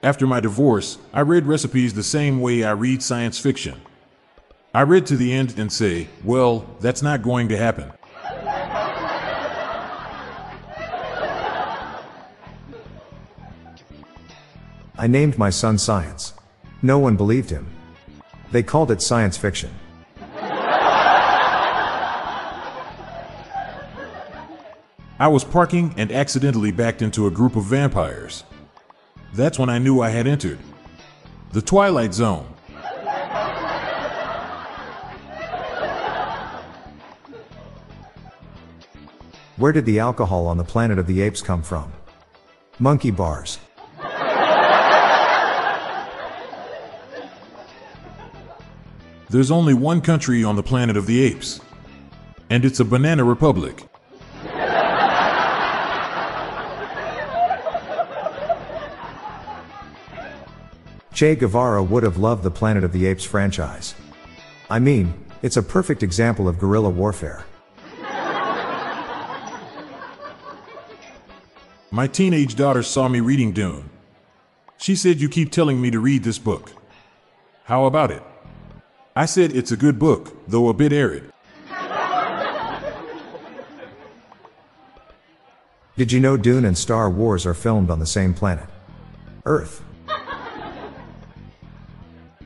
After my divorce, I read recipes the same way I read science fiction. I read to the end and say, well, that's not going to happen. I named my son Science. No one believed him. They called it science fiction. I was parking and accidentally backed into a group of vampires. That's when I knew I had entered the Twilight Zone. Where did the alcohol on the planet of the apes come from? Monkey bars. There's only one country on the planet of the apes, and it's a banana republic. Che Guevara would have loved the Planet of the Apes franchise. I mean, it's a perfect example of guerrilla warfare. My teenage daughter saw me reading Dune. She said, You keep telling me to read this book. How about it? I said, It's a good book, though a bit arid. Did you know Dune and Star Wars are filmed on the same planet? Earth.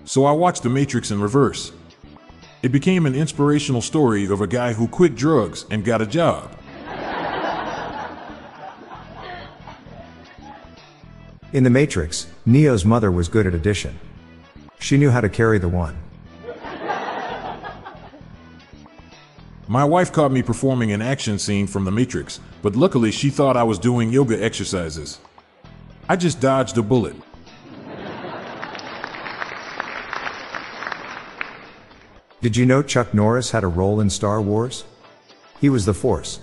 So I watched The Matrix in reverse. It became an inspirational story of a guy who quit drugs and got a job. In The Matrix, Neo's mother was good at addition. She knew how to carry the one. My wife caught me performing an action scene from The Matrix, but luckily she thought I was doing yoga exercises. I just dodged a bullet. Did you know Chuck Norris had a role in Star Wars? He was the Force.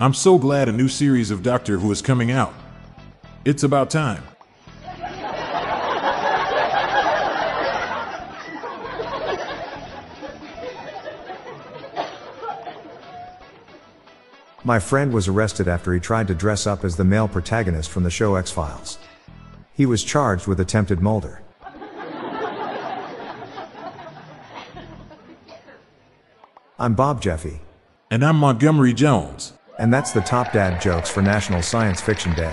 I'm so glad a new series of Doctor Who is coming out. It's about time. My friend was arrested after he tried to dress up as the male protagonist from the show X Files. He was charged with attempted murder. I'm Bob Jeffy, And I'm Montgomery Jones. and that's the Top Dad jokes for National Science Fiction Day.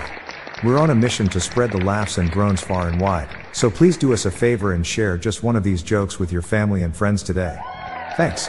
We're on a mission to spread the laughs and groans far and wide, so please do us a favor and share just one of these jokes with your family and friends today. Thanks.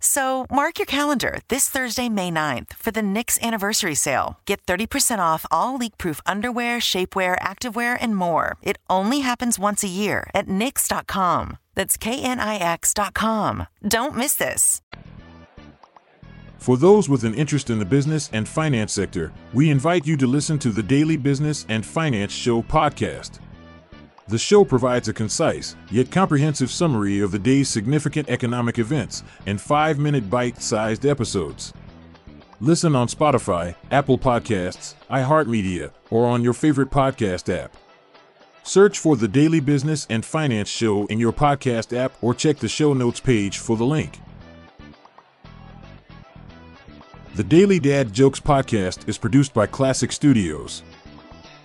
So mark your calendar this Thursday, May 9th for the Knix anniversary sale. Get 30% off all leak-proof underwear, shapewear, activewear, and more. It only happens once a year at Knix.com. That's K-N-I-X.com. Don't miss this. For those with an interest in the business and finance sector, we invite you to listen to the Daily Business and Finance Show podcast. The show provides a concise, yet comprehensive summary of the day's significant economic events in five minute bite sized episodes. Listen on Spotify, Apple Podcasts, iHeartMedia, or on your favorite podcast app. Search for the Daily Business and Finance Show in your podcast app or check the show notes page for the link. The Daily Dad Jokes podcast is produced by Klassic Studios.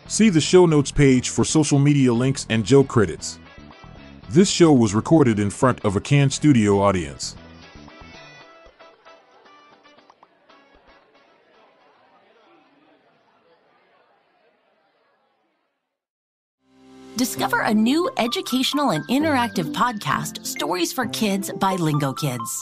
See the show notes page for social media links and joke credits. This show was recorded in front of a canned studio audience. Discover a new educational and interactive podcast, Stories for Kids by Lingokids.